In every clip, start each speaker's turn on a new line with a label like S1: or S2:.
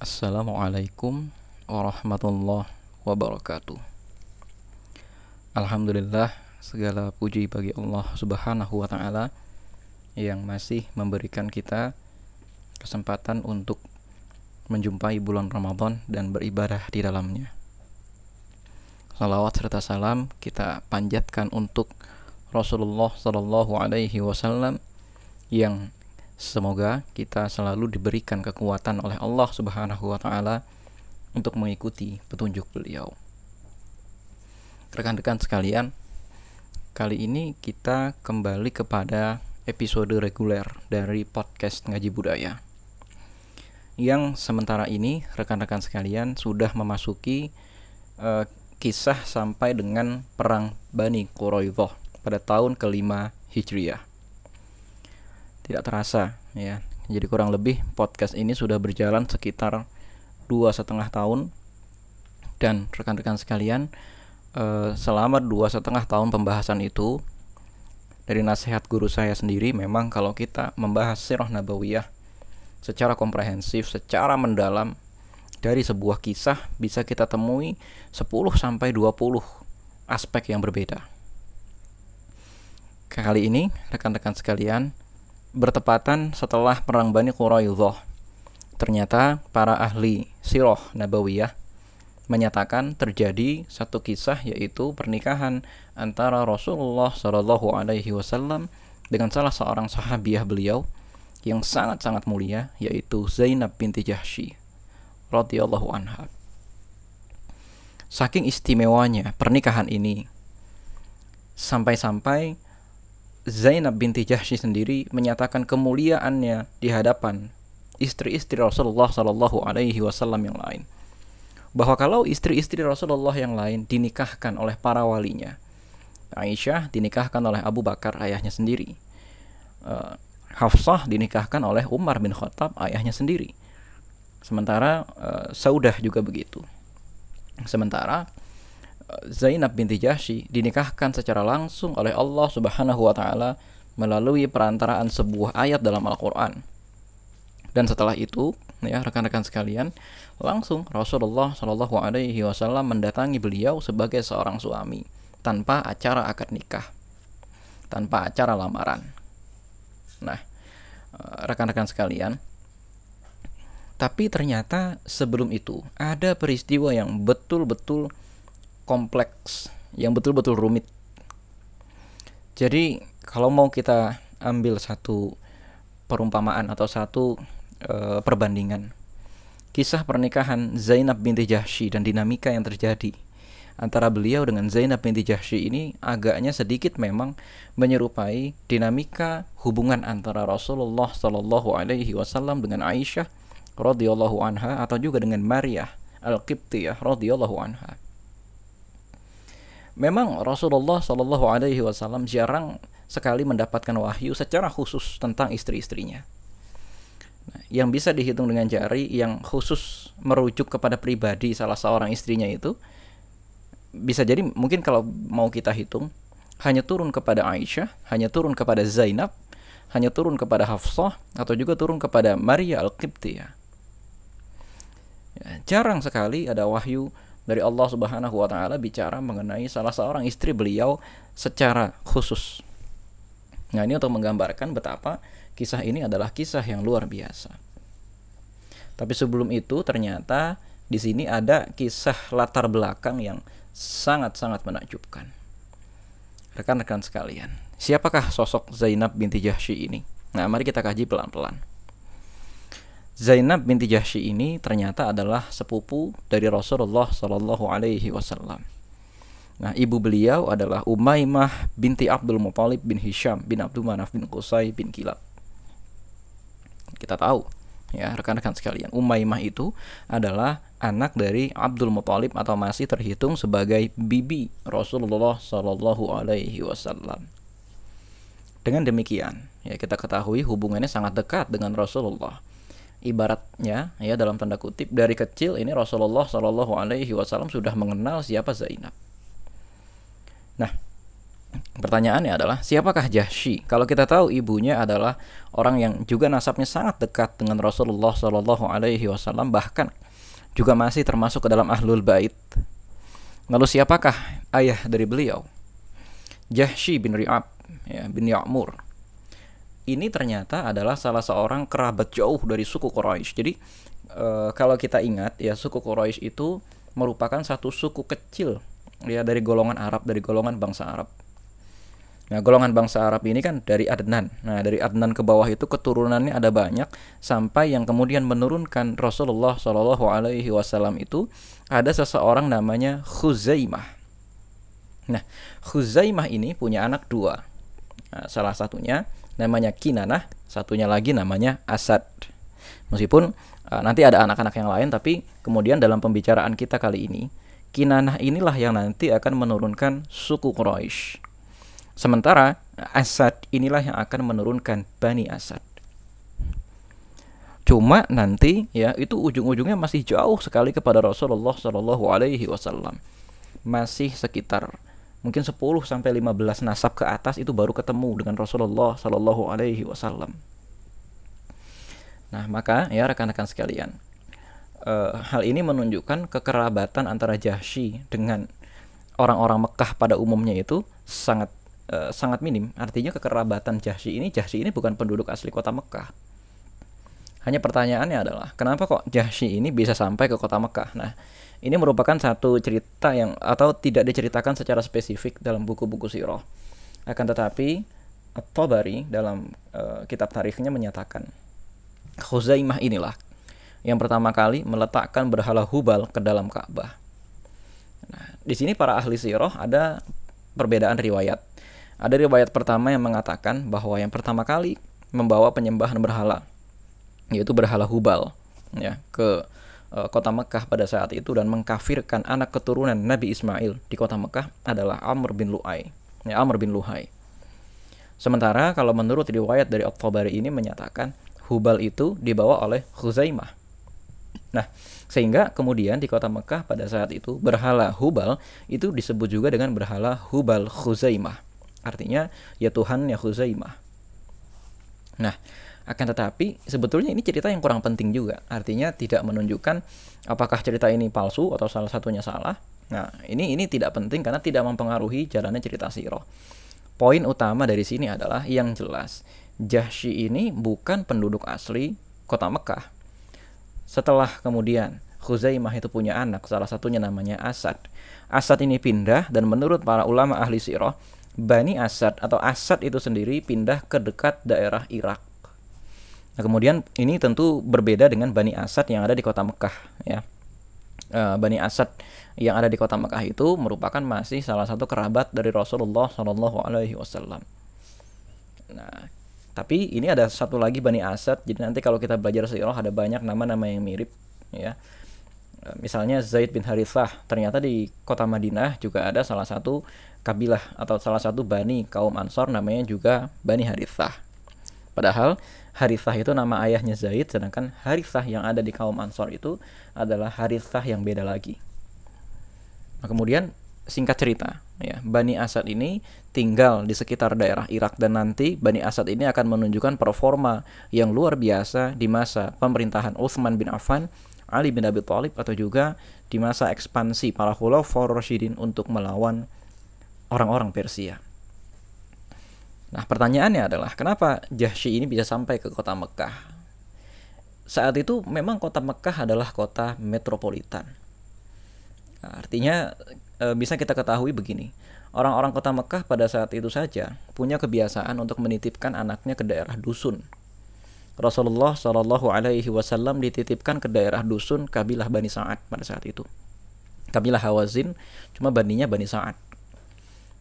S1: Assalamualaikum warahmatullahi wabarakatuh. Alhamdulillah segala puji bagi Allah Subhanahu wa taala yang masih memberikan kita kesempatan untuk menjumpai bulan Ramadan dan beribadah di dalamnya. Salawat serta salam kita panjatkan untuk Rasulullah Sallallahu Alaihi Wasallam yang Semoga kita selalu diberikan kekuatan oleh Allah Subhanahu wa taala untuk mengikuti petunjuk beliau. Rekan-rekan sekalian, kali ini kita kembali kepada episode reguler dari podcast Ngaji Budaya. Yang sementara ini rekan-rekan sekalian sudah memasuki uh, kisah sampai dengan perang Bani Quraidah pada tahun kelima Hijriah tidak terasa ya jadi kurang lebih podcast ini sudah berjalan sekitar dua setengah tahun dan rekan-rekan sekalian eh, selama dua setengah tahun pembahasan itu dari nasihat guru saya sendiri memang kalau kita membahas sirah nabawiyah secara komprehensif secara mendalam dari sebuah kisah bisa kita temui 10 sampai 20 aspek yang berbeda. Kali ini rekan-rekan sekalian bertepatan setelah perang Bani Quraidah. Ternyata para ahli sirah nabawiyah menyatakan terjadi satu kisah yaitu pernikahan antara Rasulullah Shallallahu Alaihi Wasallam dengan salah seorang sahabiah beliau yang sangat-sangat mulia yaitu Zainab binti Jahsy radhiyallahu anha. Saking istimewanya pernikahan ini sampai-sampai Zainab binti Jahsy sendiri menyatakan kemuliaannya di hadapan istri-istri Rasulullah Shallallahu Alaihi Wasallam yang lain. Bahwa kalau istri-istri Rasulullah yang lain dinikahkan oleh para walinya, Aisyah dinikahkan oleh Abu Bakar ayahnya sendiri, uh, Hafsah dinikahkan oleh Umar bin Khattab ayahnya sendiri. Sementara uh, Saudah juga begitu. Sementara Zainab binti Jahsy dinikahkan secara langsung oleh Allah Subhanahu wa taala melalui perantaraan sebuah ayat dalam Al-Qur'an. Dan setelah itu, ya rekan-rekan sekalian, langsung Rasulullah Shallallahu alaihi wasallam mendatangi beliau sebagai seorang suami tanpa acara akad nikah. Tanpa acara lamaran. Nah, eh, rekan-rekan sekalian, tapi ternyata sebelum itu ada peristiwa yang betul-betul kompleks yang betul-betul rumit. Jadi kalau mau kita ambil satu perumpamaan atau satu e, perbandingan kisah pernikahan Zainab binti Jahsy dan dinamika yang terjadi antara beliau dengan Zainab binti Jahsy ini agaknya sedikit memang menyerupai dinamika hubungan antara Rasulullah Shallallahu Alaihi Wasallam dengan Aisyah radhiyallahu anha atau juga dengan Maria al-Qibtiyah radhiyallahu anha memang Rasulullah Shallallahu Alaihi Wasallam jarang sekali mendapatkan wahyu secara khusus tentang istri-istrinya. Nah, yang bisa dihitung dengan jari yang khusus merujuk kepada pribadi salah seorang istrinya itu bisa jadi mungkin kalau mau kita hitung hanya turun kepada Aisyah, hanya turun kepada Zainab, hanya turun kepada Hafsah atau juga turun kepada Maria Al-Qibtiyah. Ya, jarang sekali ada wahyu dari Allah Subhanahu wa taala bicara mengenai salah seorang istri beliau secara khusus. Nah, ini untuk menggambarkan betapa kisah ini adalah kisah yang luar biasa. Tapi sebelum itu ternyata di sini ada kisah latar belakang yang sangat-sangat menakjubkan. Rekan-rekan sekalian, siapakah sosok Zainab binti Jahsy ini? Nah, mari kita kaji pelan-pelan. Zainab binti Jahsy ini ternyata adalah sepupu dari Rasulullah Shallallahu Alaihi Wasallam. Nah, ibu beliau adalah Umaymah binti Abdul Muthalib bin Hisham bin Abdul Manaf bin Qusay bin Kilab. Kita tahu, ya rekan-rekan sekalian, Umaymah itu adalah anak dari Abdul Muthalib atau masih terhitung sebagai bibi Rasulullah Shallallahu Alaihi Wasallam. Dengan demikian, ya kita ketahui hubungannya sangat dekat dengan Rasulullah ibaratnya ya dalam tanda kutip dari kecil ini Rasulullah Shallallahu Alaihi Wasallam sudah mengenal siapa Zainab. Nah, Pertanyaannya adalah siapakah Jahsy? Kalau kita tahu ibunya adalah orang yang juga nasabnya sangat dekat dengan Rasulullah Shallallahu Alaihi Wasallam bahkan juga masih termasuk ke dalam ahlul bait. Lalu siapakah ayah dari beliau? Jahsy bin Ri'ab ya, bin Ya'mur. Ini ternyata adalah salah seorang kerabat jauh dari suku Quraisy. Jadi e, kalau kita ingat ya suku Quraisy itu merupakan satu suku kecil ya dari golongan Arab dari golongan bangsa Arab Nah, golongan bangsa Arab ini kan dari Adnan. Nah, dari Adnan ke bawah itu keturunannya ada banyak sampai yang kemudian menurunkan Rasulullah Shallallahu alaihi wasallam itu ada seseorang namanya Khuzaimah. Nah, Khuzaimah ini punya anak dua. Nah, salah satunya namanya Kinanah, satunya lagi namanya Asad. Meskipun uh, nanti ada anak-anak yang lain tapi kemudian dalam pembicaraan kita kali ini Kinanah inilah yang nanti akan menurunkan suku Quraisy Sementara Asad inilah yang akan menurunkan Bani Asad. Cuma nanti ya itu ujung-ujungnya masih jauh sekali kepada Rasulullah Shallallahu Alaihi Wasallam. Masih sekitar mungkin 10 sampai 15 nasab ke atas itu baru ketemu dengan Rasulullah Shallallahu Alaihi Wasallam. Nah maka ya rekan-rekan sekalian, uh, hal ini menunjukkan kekerabatan antara Jahsy dengan orang-orang Mekah pada umumnya itu sangat Eh, sangat minim. Artinya kekerabatan Jahsy ini Jahsy ini bukan penduduk asli kota Mekah. Hanya pertanyaannya adalah kenapa kok Jahsy ini bisa sampai ke kota Mekah? Nah, ini merupakan satu cerita yang atau tidak diceritakan secara spesifik dalam buku-buku sirah. Akan tetapi At-Tabari dalam uh, kitab tarikhnya menyatakan Khuzaimah inilah yang pertama kali meletakkan berhala Hubal ke dalam Ka'bah. Nah, di sini para ahli sirah ada perbedaan riwayat. Ada riwayat pertama yang mengatakan bahwa yang pertama kali membawa penyembahan berhala yaitu berhala Hubal ya ke kota Mekah pada saat itu dan mengkafirkan anak keturunan Nabi Ismail di kota Mekah adalah Amr bin Lu'ay. Ya, Amr bin Luhai. Sementara kalau menurut riwayat dari At-Tabari ini menyatakan Hubal itu dibawa oleh Khuzaimah. Nah, sehingga kemudian di kota Mekah pada saat itu berhala Hubal itu disebut juga dengan berhala Hubal Khuzaimah. Artinya ya Tuhan ya Khuzaimah. Nah, akan tetapi sebetulnya ini cerita yang kurang penting juga. Artinya tidak menunjukkan apakah cerita ini palsu atau salah satunya salah. Nah, ini ini tidak penting karena tidak mempengaruhi jalannya cerita sirah. Poin utama dari sini adalah yang jelas Jahsy ini bukan penduduk asli kota Mekah. Setelah kemudian Khuzaimah itu punya anak, salah satunya namanya Asad. Asad ini pindah dan menurut para ulama ahli sirah, Bani Asad atau Asad itu sendiri pindah ke dekat daerah Irak. Nah, kemudian ini tentu berbeda dengan Bani Asad yang ada di kota Mekah ya. Uh, Bani Asad yang ada di kota Mekah itu merupakan masih salah satu kerabat dari Rasulullah Shallallahu Alaihi Wasallam. Nah, tapi ini ada satu lagi Bani Asad. Jadi nanti kalau kita belajar sejarah ada banyak nama-nama yang mirip ya. Eh, misalnya Zaid bin Harithah, ternyata di kota Madinah juga ada salah satu kabilah atau salah satu bani kaum Ansor namanya juga Bani Harithah. Padahal Harithah itu nama ayahnya Zaid, sedangkan Harithah yang ada di kaum Ansor itu adalah Harithah yang beda lagi. Nah, kemudian singkat cerita, ya, Bani Asad ini tinggal di sekitar daerah Irak dan nanti Bani Asad ini akan menunjukkan performa yang luar biasa di masa pemerintahan Utsman bin Affan, Ali bin Abi Thalib atau juga di masa ekspansi para Khulafaur Rasyidin untuk melawan orang-orang Persia. Nah, pertanyaannya adalah kenapa Jahsy ini bisa sampai ke kota Mekah? Saat itu memang kota Mekah adalah kota metropolitan. Nah, artinya e, bisa kita ketahui begini, orang-orang kota Mekah pada saat itu saja punya kebiasaan untuk menitipkan anaknya ke daerah dusun. Rasulullah Shallallahu Alaihi Wasallam dititipkan ke daerah dusun kabilah Bani Sa'ad pada saat itu. Kabilah Hawazin, cuma bandinya Bani Sa'ad.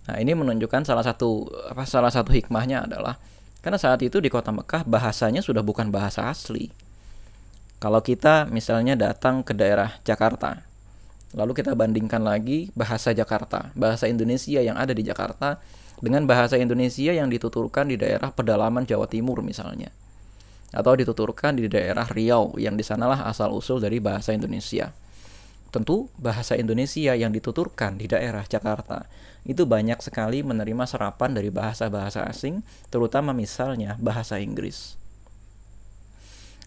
S1: Nah, ini menunjukkan salah satu apa salah satu hikmahnya adalah karena saat itu di kota Mekah bahasanya sudah bukan bahasa asli. Kalau kita misalnya datang ke daerah Jakarta, lalu kita bandingkan lagi bahasa Jakarta, bahasa Indonesia yang ada di Jakarta dengan bahasa Indonesia yang dituturkan di daerah pedalaman Jawa Timur misalnya. Atau dituturkan di daerah Riau yang di sanalah asal usul dari bahasa Indonesia. tentu bahasa Indonesia yang dituturkan di daerah Jakarta itu banyak sekali menerima serapan dari bahasa-bahasa asing, terutama misalnya bahasa Inggris.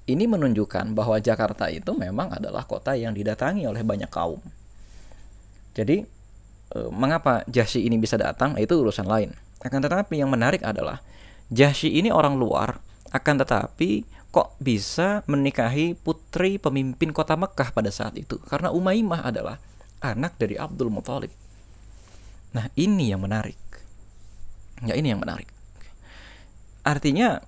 S1: Ini menunjukkan bahwa Jakarta itu memang adalah kota yang didatangi oleh banyak kaum. Jadi, eh, mengapa Jahsy ini bisa datang itu urusan lain. Akan tetapi yang menarik adalah Jahsy ini orang luar, akan tetapi kok bisa menikahi putri pemimpin kota Mekah pada saat itu? Karena Umaymah adalah anak dari Abdul Muthalib. Nah, ini yang menarik. Ya, ini yang menarik. Artinya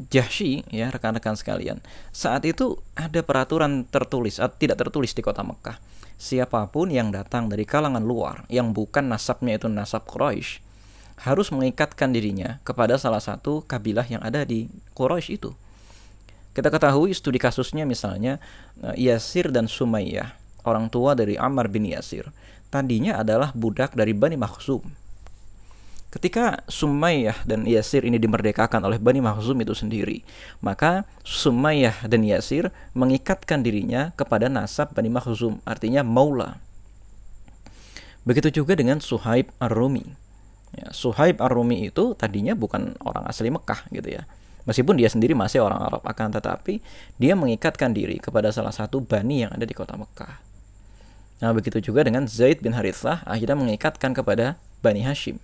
S1: Jahsy ya rekan-rekan sekalian saat itu ada peraturan tertulis atau tidak tertulis di kota Mekah siapa pun yang datang dari kalangan luar yang bukan nasabnya itu nasab Quraisy harus mengikatkan dirinya kepada salah satu kabilah yang ada di Quraisy itu kita ketahui studi kasusnya misalnya eh, Yasir dan Sumayyah orang tua dari Ammar bin Yasir tadinya adalah budak dari Bani Makhzum Ketika Sumayyah dan Yasir ini dimerdekakan oleh Bani Makhzum itu sendiri, maka Sumayyah dan Yasir mengikatkan dirinya kepada nasab Bani Makhzum, artinya maula. Begitu juga dengan Suhaib Ar-Rumi. Ya, Suhaib Ar-Rumi itu tadinya bukan orang asli Mekah gitu ya. Meskipun dia sendiri masih orang Arab akan tetapi dia mengikatkan diri kepada salah satu bani yang ada di kota Mekah. Nah, begitu juga dengan Zaid bin Harithah akhirnya mengikatkan kepada Bani Hashim.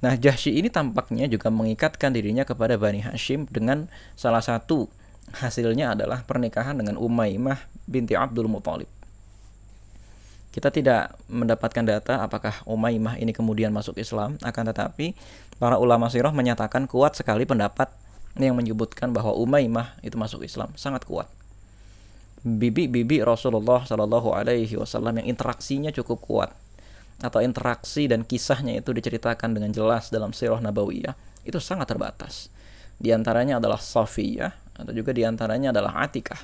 S1: Nah, Jahsy ini tampaknya juga mengikatkan dirinya kepada Bani Hashim dengan salah satu hasilnya adalah pernikahan dengan Umaymah binti Abdul Muthalib. Kita tidak mendapatkan data apakah Umaymah ini kemudian masuk Islam, akan tetapi para ulama sirah menyatakan kuat sekali pendapat yang menyebutkan bahwa Umaymah itu masuk Islam, sangat kuat. Bibi-bibi Rasulullah Shallallahu Alaihi Wasallam yang interaksinya cukup kuat atau interaksi dan kisahnya itu diceritakan dengan jelas dalam sirah nabawiyah itu sangat terbatas. Di antaranya adalah Safiyah atau juga di antaranya adalah Atikah.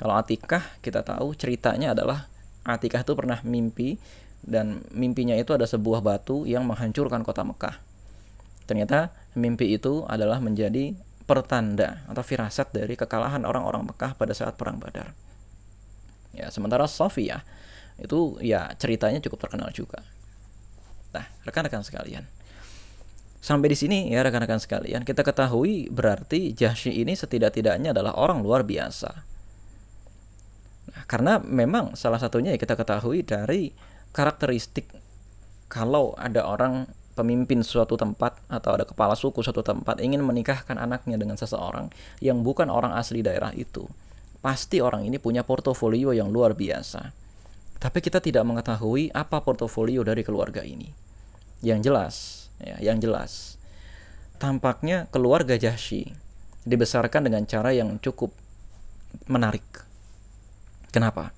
S1: Kalau Atikah kita tahu ceritanya adalah Atikah itu pernah mimpi dan mimpinya itu ada sebuah batu yang menghancurkan kota Mekah. Ternyata mimpi itu adalah menjadi pertanda atau firasat dari kekalahan orang-orang Mekah pada saat perang Badar. Ya, sementara Safiyah itu ya ceritanya cukup terkenal juga. Nah, rekan-rekan sekalian. Sampai di sini ya rekan-rekan sekalian, kita ketahui berarti Jahsy ini setidak-tidaknya adalah orang luar biasa. Nah, karena memang salah satunya ya kita ketahui dari karakteristik kalau ada orang pemimpin suatu tempat atau ada kepala suku suatu tempat ingin menikahkan anaknya dengan seseorang yang bukan orang asli daerah itu, pasti orang ini punya portofolio yang luar biasa tapi kita tidak mengetahui apa portofolio dari keluarga ini. Yang jelas, ya, yang jelas, tampaknya keluarga Jahsy dibesarkan dengan cara yang cukup menarik. Kenapa?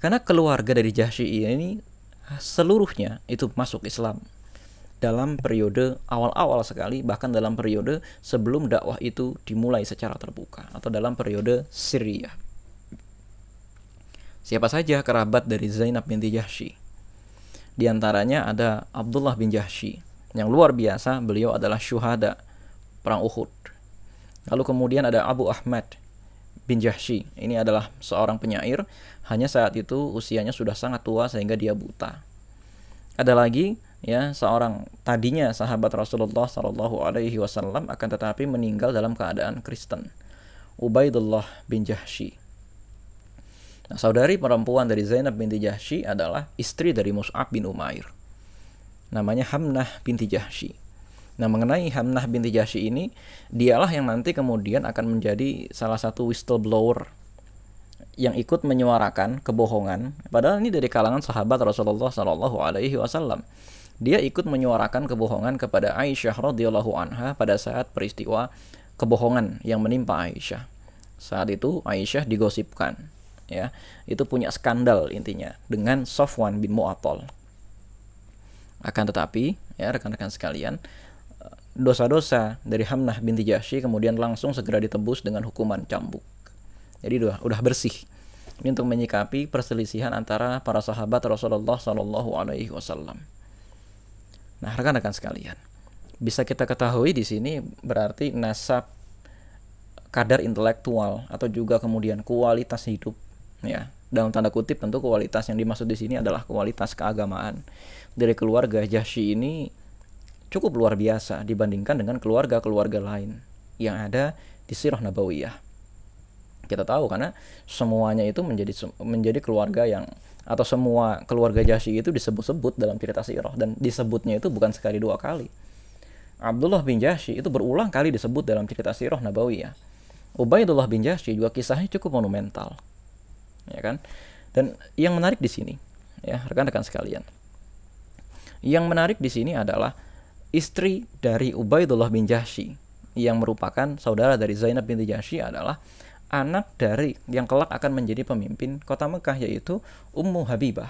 S1: Karena keluarga dari Jahsy ini seluruhnya itu masuk Islam dalam periode awal-awal sekali bahkan dalam periode sebelum dakwah itu dimulai secara terbuka atau dalam periode Syria Siapa saja kerabat dari Zainab binti Jahsy? Di antaranya ada Abdullah bin Jahsy. Yang luar biasa, beliau adalah syuhada perang Uhud. Lalu kemudian ada Abu Ahmad bin Jahsy. Ini adalah seorang penyair, hanya saat itu usianya sudah sangat tua sehingga dia buta. Ada lagi ya seorang tadinya sahabat Rasulullah Shallallahu Alaihi Wasallam akan tetapi meninggal dalam keadaan Kristen. Ubaidullah bin Jahsy. Nah, saudari perempuan dari Zainab binti Jahsy adalah istri dari Mus'ab bin Umair. Namanya Hamnah binti Jahsy. Nah, mengenai Hamnah binti Jahsy ini, dialah yang nanti kemudian akan menjadi salah satu whistleblower yang ikut menyuarakan kebohongan. Padahal ini dari kalangan sahabat Rasulullah Shallallahu Alaihi Wasallam. Dia ikut menyuarakan kebohongan kepada Aisyah radhiyallahu anha pada saat peristiwa kebohongan yang menimpa Aisyah. Saat itu Aisyah digosipkan ya. Itu punya skandal intinya dengan Sofwan bin Mu'attal. Akan tetapi ya rekan-rekan sekalian dosa-dosa dari Hamnah binti Jahsy kemudian langsung segera ditebus dengan hukuman cambuk. Jadi udah udah bersih ini untuk menyikapi perselisihan antara para sahabat Rasulullah Shallallahu Alaihi Wasallam nah rekan-rekan sekalian bisa kita ketahui di sini berarti nasab kadar intelektual atau juga kemudian kualitas hidup ya dalam tanda kutip tentu kualitas yang dimaksud di sini adalah kualitas keagamaan dari keluarga Jahsy ini cukup luar biasa dibandingkan dengan keluarga-keluarga lain yang ada di Sirah Nabawiyah. Kita tahu karena semuanya itu menjadi menjadi keluarga yang atau semua keluarga Jahsy itu disebut-sebut dalam cerita Sirah dan disebutnya itu bukan sekali dua kali. Abdullah bin Jahsy itu berulang kali disebut dalam cerita Sirah Nabawiyah. Ubaidullah bin Jahsy juga kisahnya cukup monumental. Ya kan? Dan yang menarik di sini, ya rekan-rekan sekalian. Yang menarik di sini adalah istri dari Ubaidullah bin Jahsy yang merupakan saudara dari Zainab binti Jahsy adalah anak dari yang kelak akan menjadi pemimpin kota Mekah yaitu Ummu Habibah.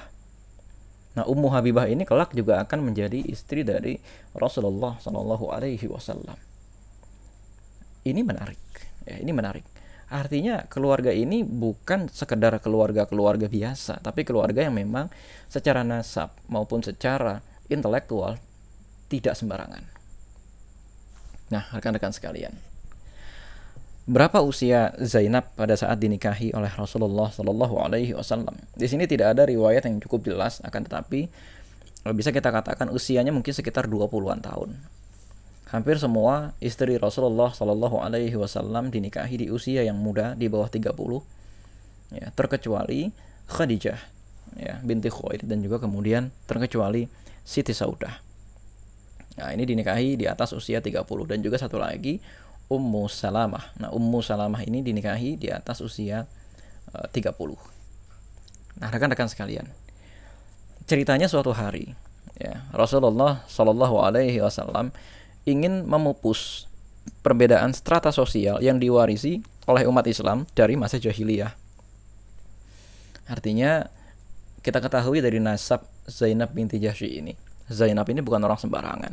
S1: Nah, Ummu Habibah ini kelak juga akan menjadi istri dari Rasulullah Shallallahu alaihi wasallam. Ini menarik. Ya, ini menarik. Artinya keluarga ini bukan sekedar keluarga-keluarga biasa, tapi keluarga yang memang secara nasab maupun secara intelektual tidak sembarangan. Nah, rekan-rekan sekalian. Berapa usia Zainab pada saat dinikahi oleh Rasulullah Shallallahu Alaihi Wasallam? Di sini tidak ada riwayat yang cukup jelas, akan tetapi bisa kita katakan usianya mungkin sekitar 20-an tahun. Hampir semua istri Rasulullah Shallallahu Alaihi Wasallam dinikahi di usia yang muda di bawah 30, ya, terkecuali Khadijah, ya, binti Khuwailid dan juga kemudian terkecuali Siti Saudah. Nah, ini dinikahi di atas usia 30 dan juga satu lagi Ummu Salamah. Nah, Ummu Salamah ini dinikahi di atas usia uh, 30. Nah, rekan-rekan sekalian. Ceritanya suatu hari ya, Rasulullah Shallallahu alaihi wasallam ingin memupus perbedaan strata sosial yang diwarisi oleh umat Islam dari masa jahiliyah. Artinya kita ketahui dari nasab Zainab binti Jahsy ini Zainab ini bukan orang sembarangan.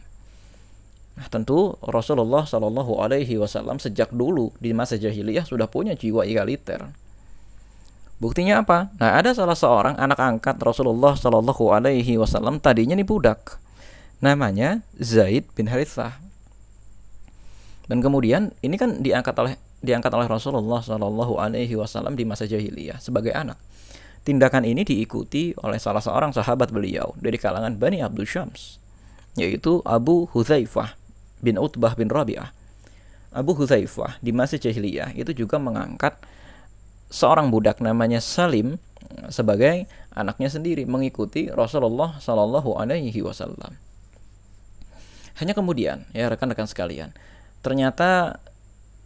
S1: Nah, tentu Rasulullah Shallallahu Alaihi Wasallam sejak dulu di masa jahiliyah sudah punya jiwa egaliter. Buktinya apa? Nah, ada salah seorang anak angkat Rasulullah Shallallahu Alaihi Wasallam tadinya nih budak, namanya Zaid bin Harithah. Dan kemudian ini kan diangkat oleh diangkat oleh Rasulullah Shallallahu Alaihi Wasallam di masa jahiliyah sebagai anak. Tindakan ini diikuti oleh salah seorang sahabat beliau dari kalangan Bani Abdul Syams, yaitu Abu Hudzaifah bin Utbah bin Rabi'ah. Abu Hudzaifah di masa jahiliyah itu juga mengangkat seorang budak namanya Salim sebagai anaknya sendiri mengikuti Rasulullah Shallallahu Alaihi Wasallam. Hanya kemudian ya rekan-rekan sekalian, ternyata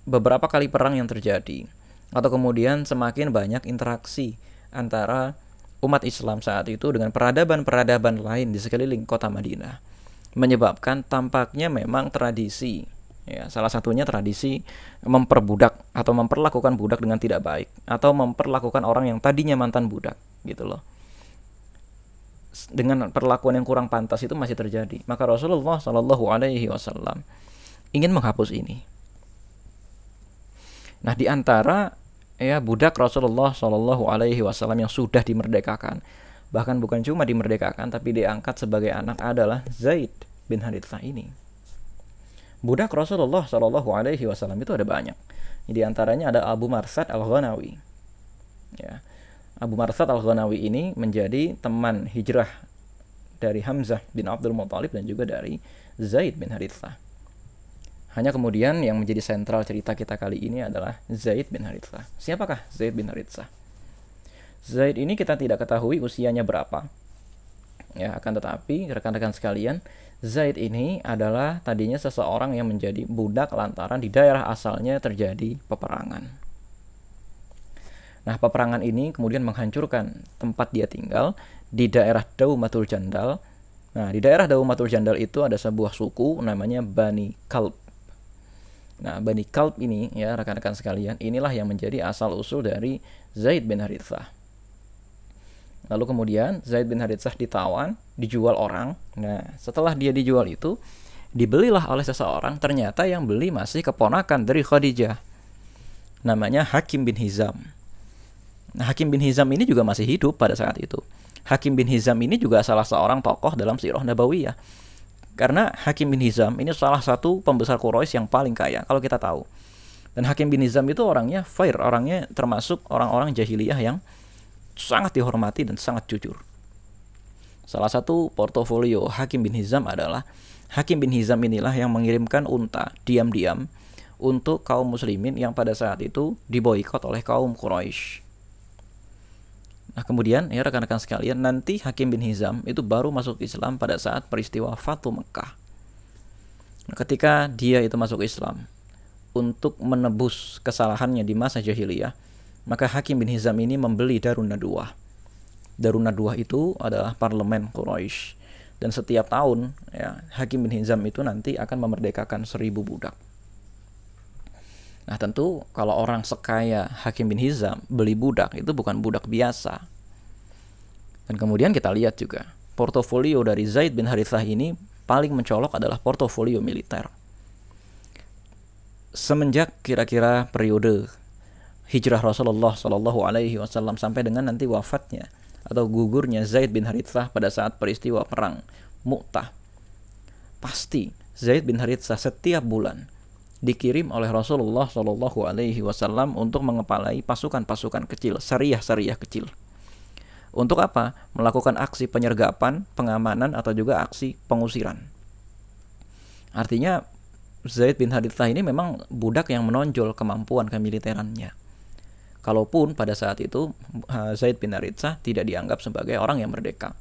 S1: beberapa kali perang yang terjadi atau kemudian semakin banyak interaksi antara umat Islam saat itu dengan peradaban-peradaban lain di sekeliling kota Madinah menyebabkan tampaknya memang tradisi ya salah satunya tradisi memperbudak atau memperlakukan budak dengan tidak baik atau memperlakukan orang yang tadinya mantan budak gitu loh. Dengan perlakuan yang kurang pantas itu masih terjadi. Maka Rasulullah Shallallahu Alaihi Wasallam ingin menghapus ini. Nah di antara ya budak Rasulullah Shallallahu Alaihi Wasallam yang sudah dimerdekakan bahkan bukan cuma dimerdekakan tapi diangkat sebagai anak adalah Zaid bin Harithah ini. Budak Rasulullah Shallallahu Alaihi Wasallam itu ada banyak. Di antaranya ada Abu Marsad al Ghanawi ya. Abu Marsad al Ghanawi ini menjadi teman hijrah dari Hamzah bin Abdul Muthalib dan juga dari Zaid bin Harithah hanya kemudian yang menjadi sentral cerita kita kali ini adalah Zaid bin Harithah. Siapakah Zaid bin Harithah? Zaid ini kita tidak ketahui usianya berapa. Ya, akan tetapi rekan-rekan sekalian, Zaid ini adalah tadinya seseorang yang menjadi budak lantaran di daerah asalnya terjadi peperangan. Nah, peperangan ini kemudian menghancurkan tempat dia tinggal di daerah Daumatul Jandal. Nah, di daerah Daumatul Jandal itu ada sebuah suku namanya Bani Kalb. Nah, Bani Kalb ini ya rekan-rekan sekalian, inilah yang menjadi asal usul dari Zaid bin Harithah. Lalu kemudian Zaid bin Harithah ditawan, dijual orang. Nah, setelah dia dijual itu, dibelilah oleh seseorang, ternyata yang beli masih keponakan dari Khadijah. Namanya Hakim bin Hizam. Nah, Hakim bin Hizam ini juga masih hidup pada saat itu. Hakim bin Hizam ini juga salah seorang tokoh dalam Sirah Nabawiyah. Karena Hakim bin Hizam ini salah satu pembesar Quraisy yang paling kaya kalau kita tahu. Dan Hakim bin Hizam itu orangnya fair, orangnya termasuk orang-orang jahiliyah yang sangat dihormati dan sangat jujur. Salah satu portofolio Hakim bin Hizam adalah Hakim bin Hizam inilah yang mengirimkan unta diam-diam untuk kaum muslimin yang pada saat itu diboikot oleh kaum Quraisy. Nah kemudian ya rekan-rekan sekalian nanti Hakim bin Hizam itu baru masuk Islam pada saat peristiwa Fatu Mekah. Nah, ketika dia itu masuk Islam untuk menebus kesalahannya di masa jahiliyah, maka Hakim bin Hizam ini membeli Darun Nadwa. Darun Nadwa itu adalah parlemen Quraisy dan setiap tahun ya Hakim bin Hizam itu nanti akan memerdekakan seribu budak. Nah tentu kalau orang sekaya Hakim bin Hizam beli budak itu bukan budak biasa. Dan kemudian kita lihat juga portofolio dari Zaid bin Harithah ini paling mencolok adalah portofolio militer. Semenjak kira-kira periode hijrah Rasulullah Shallallahu Alaihi Wasallam sampai dengan nanti wafatnya atau gugurnya Zaid bin Harithah pada saat peristiwa perang Mu'tah. Pasti Zaid bin Harithah setiap bulan dikirim oleh Rasulullah Shallallahu Alaihi Wasallam untuk mengepalai pasukan-pasukan kecil, syariah-syariah kecil. Untuk apa? Melakukan aksi penyergapan, pengamanan, atau juga aksi pengusiran. Artinya Zaid bin Harithah ini memang budak yang menonjol kemampuan kemiliterannya. Kalaupun pada saat itu Zaid bin Harithah tidak dianggap sebagai orang yang merdeka.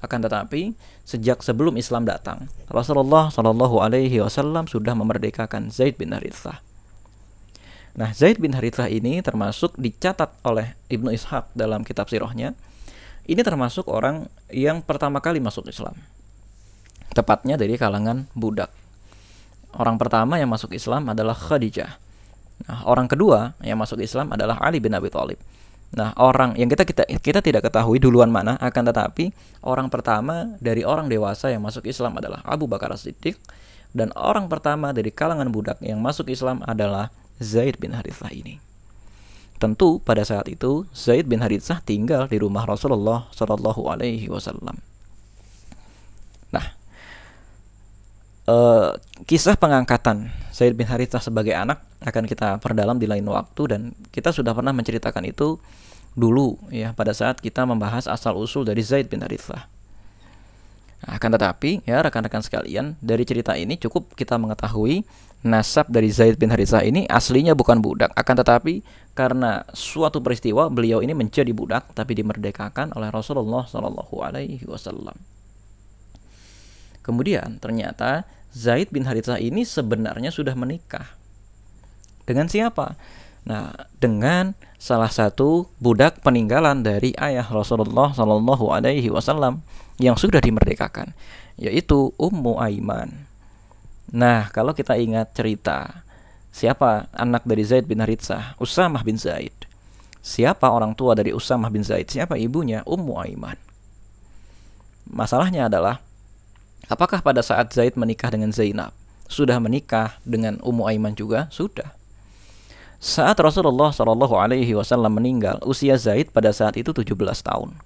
S1: Akan tetapi sejak sebelum Islam datang, Rasulullah Shallallahu Alaihi Wasallam sudah memerdekakan Zaid bin Harithah. Nah, Zaid bin Harithah ini termasuk dicatat oleh Ibnu Ishaq dalam kitab sirahnya. Ini termasuk orang yang pertama kali masuk Islam. Tepatnya dari kalangan budak. Orang pertama yang masuk Islam adalah Khadijah. Nah, orang kedua yang masuk Islam adalah Ali bin Abi Thalib. Nah, orang yang kita kita kita tidak ketahui duluan mana, akan tetapi orang pertama dari orang dewasa yang masuk Islam adalah Abu Bakar Siddiq dan orang pertama dari kalangan budak yang masuk Islam adalah Zaid bin Harithah ini. Tentu pada saat itu Zaid bin Harithah tinggal di rumah Rasulullah Shallallahu Alaihi Wasallam. Nah, uh, kisah pengangkatan Zaid bin Harithah sebagai anak akan kita perdalam di lain waktu dan kita sudah pernah menceritakan itu dulu ya pada saat kita membahas asal usul dari Zaid bin Harithah. Akan tetapi ya rekan-rekan sekalian dari cerita ini cukup kita mengetahui nasab dari Zaid bin Harithah ini aslinya bukan budak akan tetapi karena suatu peristiwa beliau ini menjadi budak tapi dimerdekakan oleh Rasulullah Shallallahu Alaihi Wasallam. Kemudian ternyata Zaid bin Harithah ini sebenarnya sudah menikah dengan siapa? Nah, dengan salah satu budak peninggalan dari ayah Rasulullah Shallallahu Alaihi Wasallam yang sudah dimerdekakan, yaitu Ummu Aiman. Nah, kalau kita ingat cerita siapa anak dari Zaid bin Haritsah, Usamah bin Zaid. Siapa orang tua dari Usamah bin Zaid? Siapa ibunya? Ummu Aiman. Masalahnya adalah apakah pada saat Zaid menikah dengan Zainab sudah menikah dengan Ummu Aiman juga? Sudah. Saat Rasulullah Shallallahu Alaihi Wasallam meninggal, usia Zaid pada saat itu 17 tahun.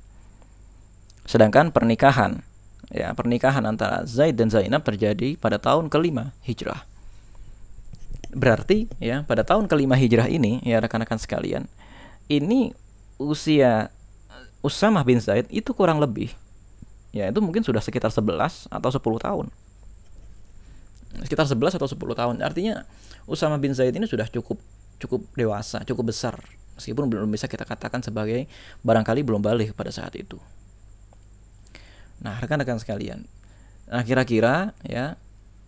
S1: Sedangkan pernikahan, ya pernikahan antara Zaid dan Zainab terjadi pada tahun kelima hijrah. Berarti ya pada tahun kelima hijrah ini ya rekan-rekan sekalian, ini usia Usamah bin Zaid itu kurang lebih ya itu mungkin sudah sekitar 11 atau 10 tahun. Sekitar 11 atau 10 tahun. Artinya Usama bin Zaid ini sudah cukup cukup dewasa, cukup besar. Meskipun belum bisa kita katakan sebagai barangkali belum balik pada saat itu. Nah, rekan-rekan sekalian. Nah, kira-kira ya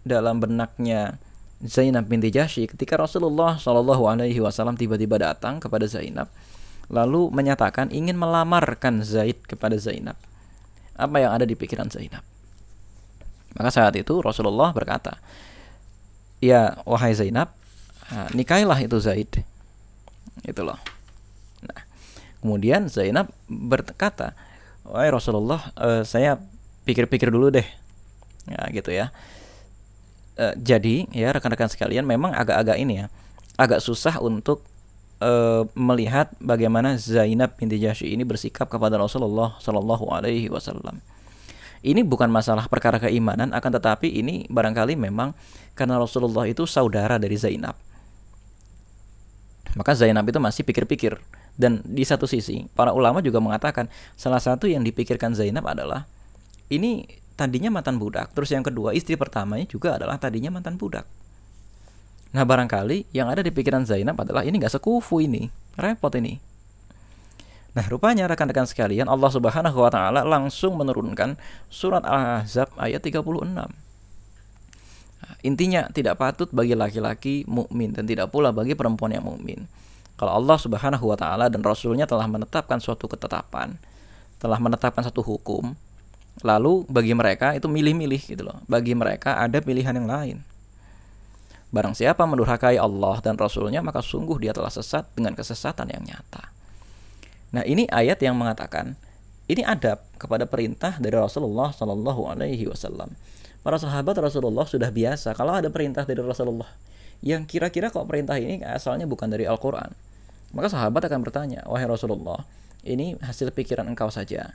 S1: dalam benaknya Zainab binti Jahsy ketika Rasulullah wasallam tiba-tiba datang kepada Zainab lalu menyatakan ingin melamarkan Zaid kepada Zainab. Apa yang ada di pikiran Zainab? Maka saat itu Rasulullah berkata, "Ya wahai Zainab, nikailah itu Zaid. Itu loh. Nah, kemudian Zainab berkata, "Wahai Rasulullah, uh, saya pikir-pikir dulu deh." Ya, gitu ya. Uh, jadi, ya rekan-rekan sekalian, memang agak-agak ini ya, agak susah untuk uh, melihat bagaimana Zainab binti Jahsy ini bersikap kepada Rasulullah Shallallahu alaihi wasallam. Ini bukan masalah perkara keimanan, akan tetapi ini barangkali memang karena Rasulullah itu saudara dari Zainab. Maka Zainab itu masih pikir-pikir Dan di satu sisi, para ulama juga mengatakan salah satu yang dipikirkan Zainab adalah ini tadinya mantan budak, terus yang kedua istri pertamanya juga adalah tadinya mantan budak. Nah barangkali yang ada di pikiran Zainab adalah ini gak sekufu ini, repot ini. Nah rupanya rekan-rekan sekalian Allah subhanahu wa ta'ala langsung menurunkan surat Al-Ahzab ayat 36. Nah, intinya tidak patut bagi laki-laki mukmin dan tidak pula bagi perempuan yang mukmin kalau Allah Subhanahu wa taala dan rasulnya telah menetapkan suatu ketetapan, telah menetapkan satu hukum, lalu bagi mereka itu milih-milih gitu loh. Bagi mereka ada pilihan yang lain. Barang siapa mendurhakai Allah dan Rasulnya maka sungguh dia telah sesat dengan kesesatan yang nyata. Nah ini ayat yang mengatakan ini adab kepada perintah dari Rasulullah Shallallahu Alaihi Wasallam. Para sahabat Rasulullah sudah biasa kalau ada perintah dari Rasulullah yang kira-kira kok perintah ini asalnya bukan dari Al-Quran. Maka sahabat akan bertanya, wahai Rasulullah, ini hasil pikiran engkau saja.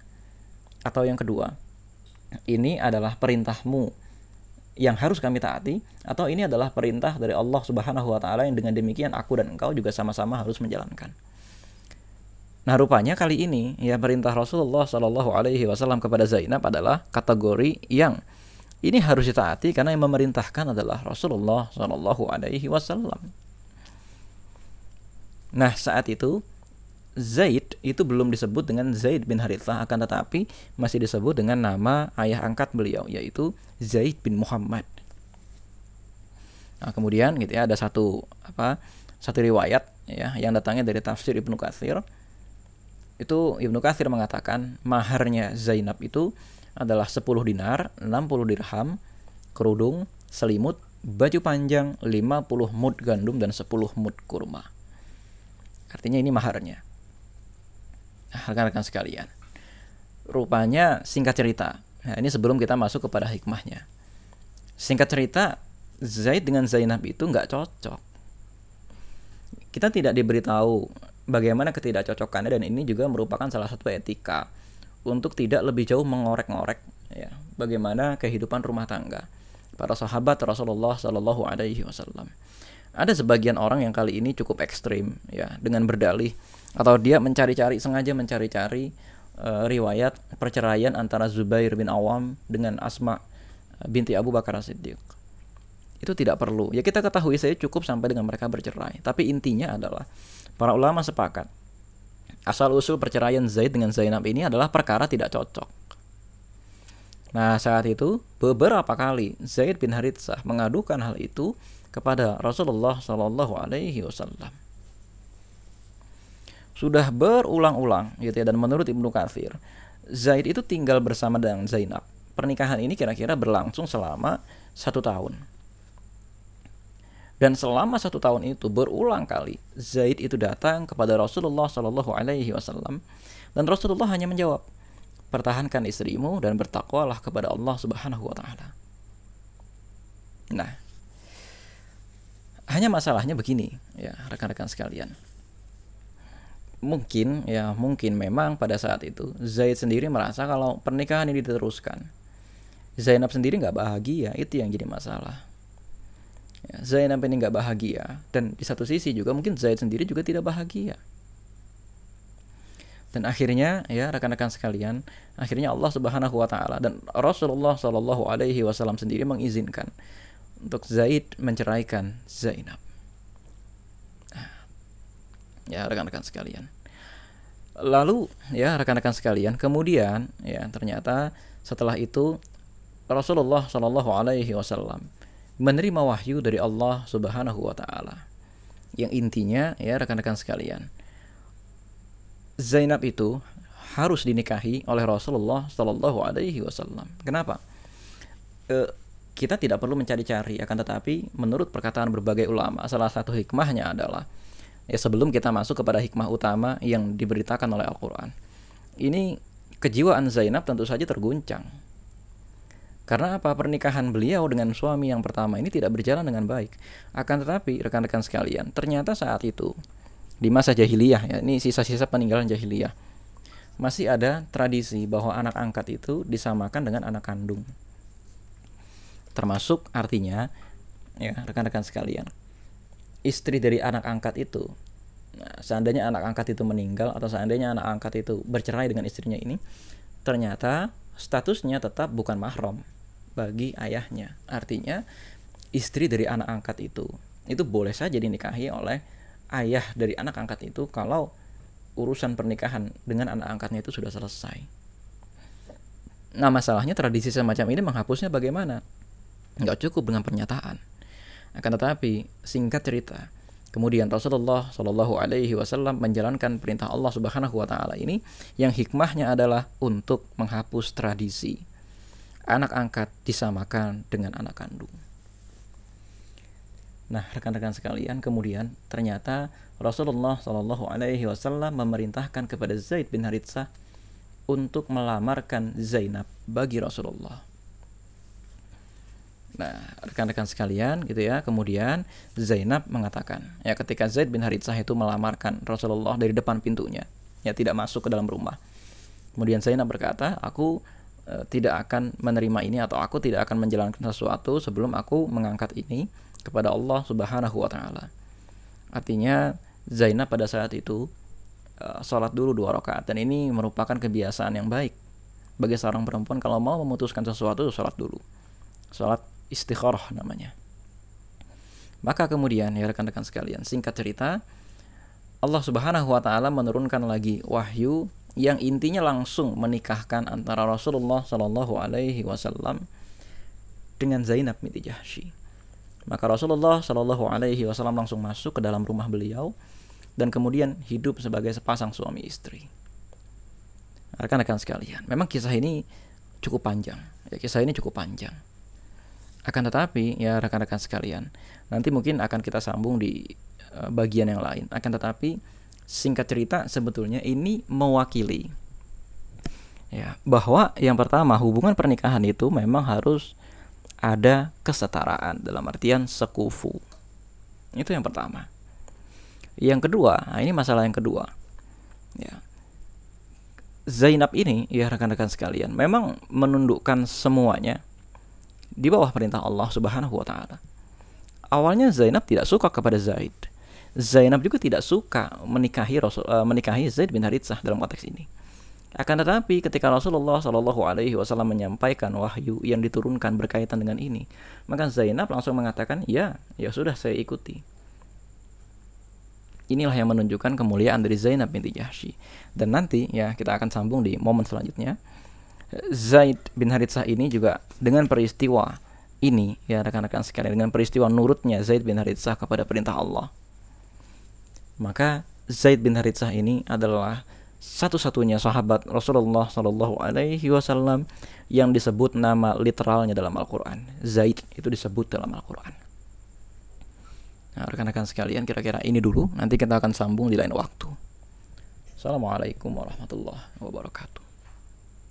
S1: Atau yang kedua, ini adalah perintahmu yang harus kami taati atau ini adalah perintah dari Allah Subhanahu wa taala yang dengan demikian aku dan engkau juga sama-sama harus menjalankan. Nah, rupanya kali ini ya perintah Rasulullah Shallallahu alaihi wasallam kepada Zainab adalah kategori yang ini harus ditaati karena yang memerintahkan adalah Rasulullah Shallallahu Alaihi Wasallam. Nah saat itu Zaid itu belum disebut dengan Zaid bin Harithah akan tetapi masih disebut dengan nama ayah angkat beliau yaitu Zaid bin Muhammad. Nah, kemudian gitu ya ada satu apa satu riwayat ya yang datangnya dari tafsir Ibnu Katsir. Itu Ibnu Katsir mengatakan maharnya Zainab itu adalah 10 dinar, 60 dirham, kerudung, selimut, baju panjang, 50 mud gandum dan 10 mud kurma. Artinya ini maharnya. Rekan-rekan sekalian. Rupanya singkat cerita. Nah, ini sebelum kita masuk kepada hikmahnya. Singkat cerita, Zaid dengan Zainab itu nggak cocok. Kita tidak diberitahu bagaimana ketidakcocokannya dan ini juga merupakan salah satu etika untuk tidak lebih jauh mengorek-ngorek ya bagaimana kehidupan rumah tangga para sahabat Rasulullah Shallallahu Alaihi Wasallam. Ada sebagian orang yang kali ini cukup ekstrim ya dengan berdalih atau dia mencari-cari sengaja mencari-cari uh, riwayat perceraian antara Zubair bin Awam dengan Asma binti Abu Bakar Siddiq. Itu tidak perlu. Ya kita ketahui saya cukup sampai dengan mereka bercerai. Tapi intinya adalah para ulama sepakat Asal usul perceraian Zaid dengan Zainab ini adalah perkara tidak cocok. Nah, saat itu beberapa kali Zaid bin Haritsah mengadukan hal itu kepada Rasulullah Shallallahu alaihi wasallam. Sudah berulang-ulang gitu ya dan menurut Ibnu Katsir, Zaid itu tinggal bersama dengan Zainab. Pernikahan ini kira-kira berlangsung selama satu tahun. Dan selama satu tahun itu berulang kali Zaid itu datang kepada Rasulullah Shallallahu Alaihi Wasallam dan Rasulullah hanya menjawab, pertahankan istrimu dan bertakwalah kepada Allah Subhanahu Wa Taala. Nah, hanya masalahnya begini ya rekan-rekan sekalian. Mungkin ya mungkin memang pada saat itu Zaid sendiri merasa kalau pernikahan ini diteruskan, Zainab sendiri nggak bahagia itu yang jadi masalah Ya, Zainab ini nggak bahagia dan di satu sisi juga mungkin Zaid sendiri juga tidak bahagia. Dan akhirnya ya rekan-rekan sekalian, akhirnya Allah Subhanahu wa taala dan Rasulullah Shallallahu alaihi wasallam sendiri mengizinkan untuk Zaid menceraikan Zainab. Nah, ya rekan-rekan sekalian. Lalu ya rekan-rekan sekalian, kemudian ya ternyata setelah itu Rasulullah Shallallahu alaihi wasallam menerima wahyu dari Allah Subhanahu wa taala. Yang intinya ya rekan-rekan sekalian, Zainab itu harus dinikahi oleh Rasulullah Shallallahu alaihi wasallam. Kenapa? E, kita tidak perlu mencari-cari akan tetapi menurut perkataan berbagai ulama salah satu hikmahnya adalah ya sebelum kita masuk kepada hikmah utama yang diberitakan oleh Al-Qur'an. Ini kejiwaan Zainab tentu saja terguncang karena apa? Pernikahan beliau dengan suami yang pertama ini tidak berjalan dengan baik. Akan tetapi rekan-rekan sekalian, ternyata saat itu di masa jahiliyah ya, ini sisa-sisa peninggalan jahiliyah. Masih ada tradisi bahwa anak angkat itu disamakan dengan anak kandung. Termasuk artinya ya rekan-rekan sekalian. Istri dari anak angkat itu Nah, seandainya anak angkat itu meninggal atau seandainya anak angkat itu bercerai dengan istrinya ini, ternyata statusnya tetap bukan mahram bagi ayahnya. Artinya istri dari anak angkat itu itu boleh saja dinikahi oleh ayah dari anak angkat itu kalau urusan pernikahan dengan anak angkatnya itu sudah selesai. Nah masalahnya tradisi semacam ini menghapusnya bagaimana? Nggak cukup dengan pernyataan. Akan tetapi singkat cerita, kemudian Rasulullah Shallallahu Alaihi Wasallam menjalankan perintah Allah Subhanahu Wa Taala ini, yang hikmahnya adalah untuk menghapus tradisi anak angkat disamakan dengan anak kandung. Nah, rekan-rekan sekalian, kemudian ternyata Rasulullah Shallallahu Alaihi Wasallam memerintahkan kepada Zaid bin Haritsah untuk melamarkan Zainab bagi Rasulullah. Nah, rekan-rekan sekalian, gitu ya. Kemudian Zainab mengatakan, ya ketika Zaid bin Haritsah itu melamarkan Rasulullah dari depan pintunya, ya tidak masuk ke dalam rumah. Kemudian Zainab berkata, aku e, tidak akan menerima ini atau aku tidak akan menjalankan sesuatu sebelum aku mengangkat ini kepada Allah Subhanahu wa taala. Artinya Zainab pada saat itu uh, sholat dulu dua rakaat dan ini merupakan kebiasaan yang baik bagi seorang perempuan kalau mau memutuskan sesuatu sholat dulu. Sholat istikharah namanya. Maka kemudian ya rekan-rekan sekalian, singkat cerita, Allah Subhanahu wa taala menurunkan lagi wahyu yang intinya langsung menikahkan antara Rasulullah Shallallahu alaihi wasallam dengan Zainab binti Jahsy. Maka Rasulullah Shallallahu Alaihi Wasallam langsung masuk ke dalam rumah beliau dan kemudian hidup sebagai sepasang suami istri. Rekan-rekan sekalian, memang kisah ini cukup panjang. Ya, kisah ini cukup panjang. Akan tetapi, ya rekan-rekan sekalian, nanti mungkin akan kita sambung di uh, bagian yang lain. Akan tetapi, singkat cerita sebetulnya ini mewakili ya bahwa yang pertama hubungan pernikahan itu memang harus ada kesetaraan dalam artian sekufu. Itu yang pertama. Yang kedua, nah ini masalah yang kedua. Ya. Zainab ini, ya rekan-rekan sekalian, memang menundukkan semuanya di bawah perintah Allah Subhanahu wa taala. Awalnya Zainab tidak suka kepada Zaid. Zainab juga tidak suka menikahi Rasul, uh, menikahi Zaid bin Haritsah dalam konteks ini. Akan tetapi ketika Rasulullah Shallallahu Alaihi Wasallam menyampaikan wahyu yang diturunkan berkaitan dengan ini, maka Zainab langsung mengatakan, ya, ya sudah saya ikuti. Inilah yang menunjukkan kemuliaan dari Zainab binti Jahsy. Dan nanti ya kita akan sambung di momen selanjutnya. Zaid bin Haritsah ini juga dengan peristiwa ini ya rekan-rekan sekalian dengan peristiwa nurutnya Zaid bin Haritsah kepada perintah Allah. Maka Zaid bin Haritsah ini adalah satu-satunya sahabat Rasulullah Shallallahu Alaihi Wasallam yang disebut nama literalnya dalam Al-Quran. Zaid itu disebut dalam Al-Quran. Nah, rekan-rekan sekalian, kira-kira ini dulu. Nanti kita akan sambung di lain waktu. Assalamualaikum warahmatullahi wabarakatuh.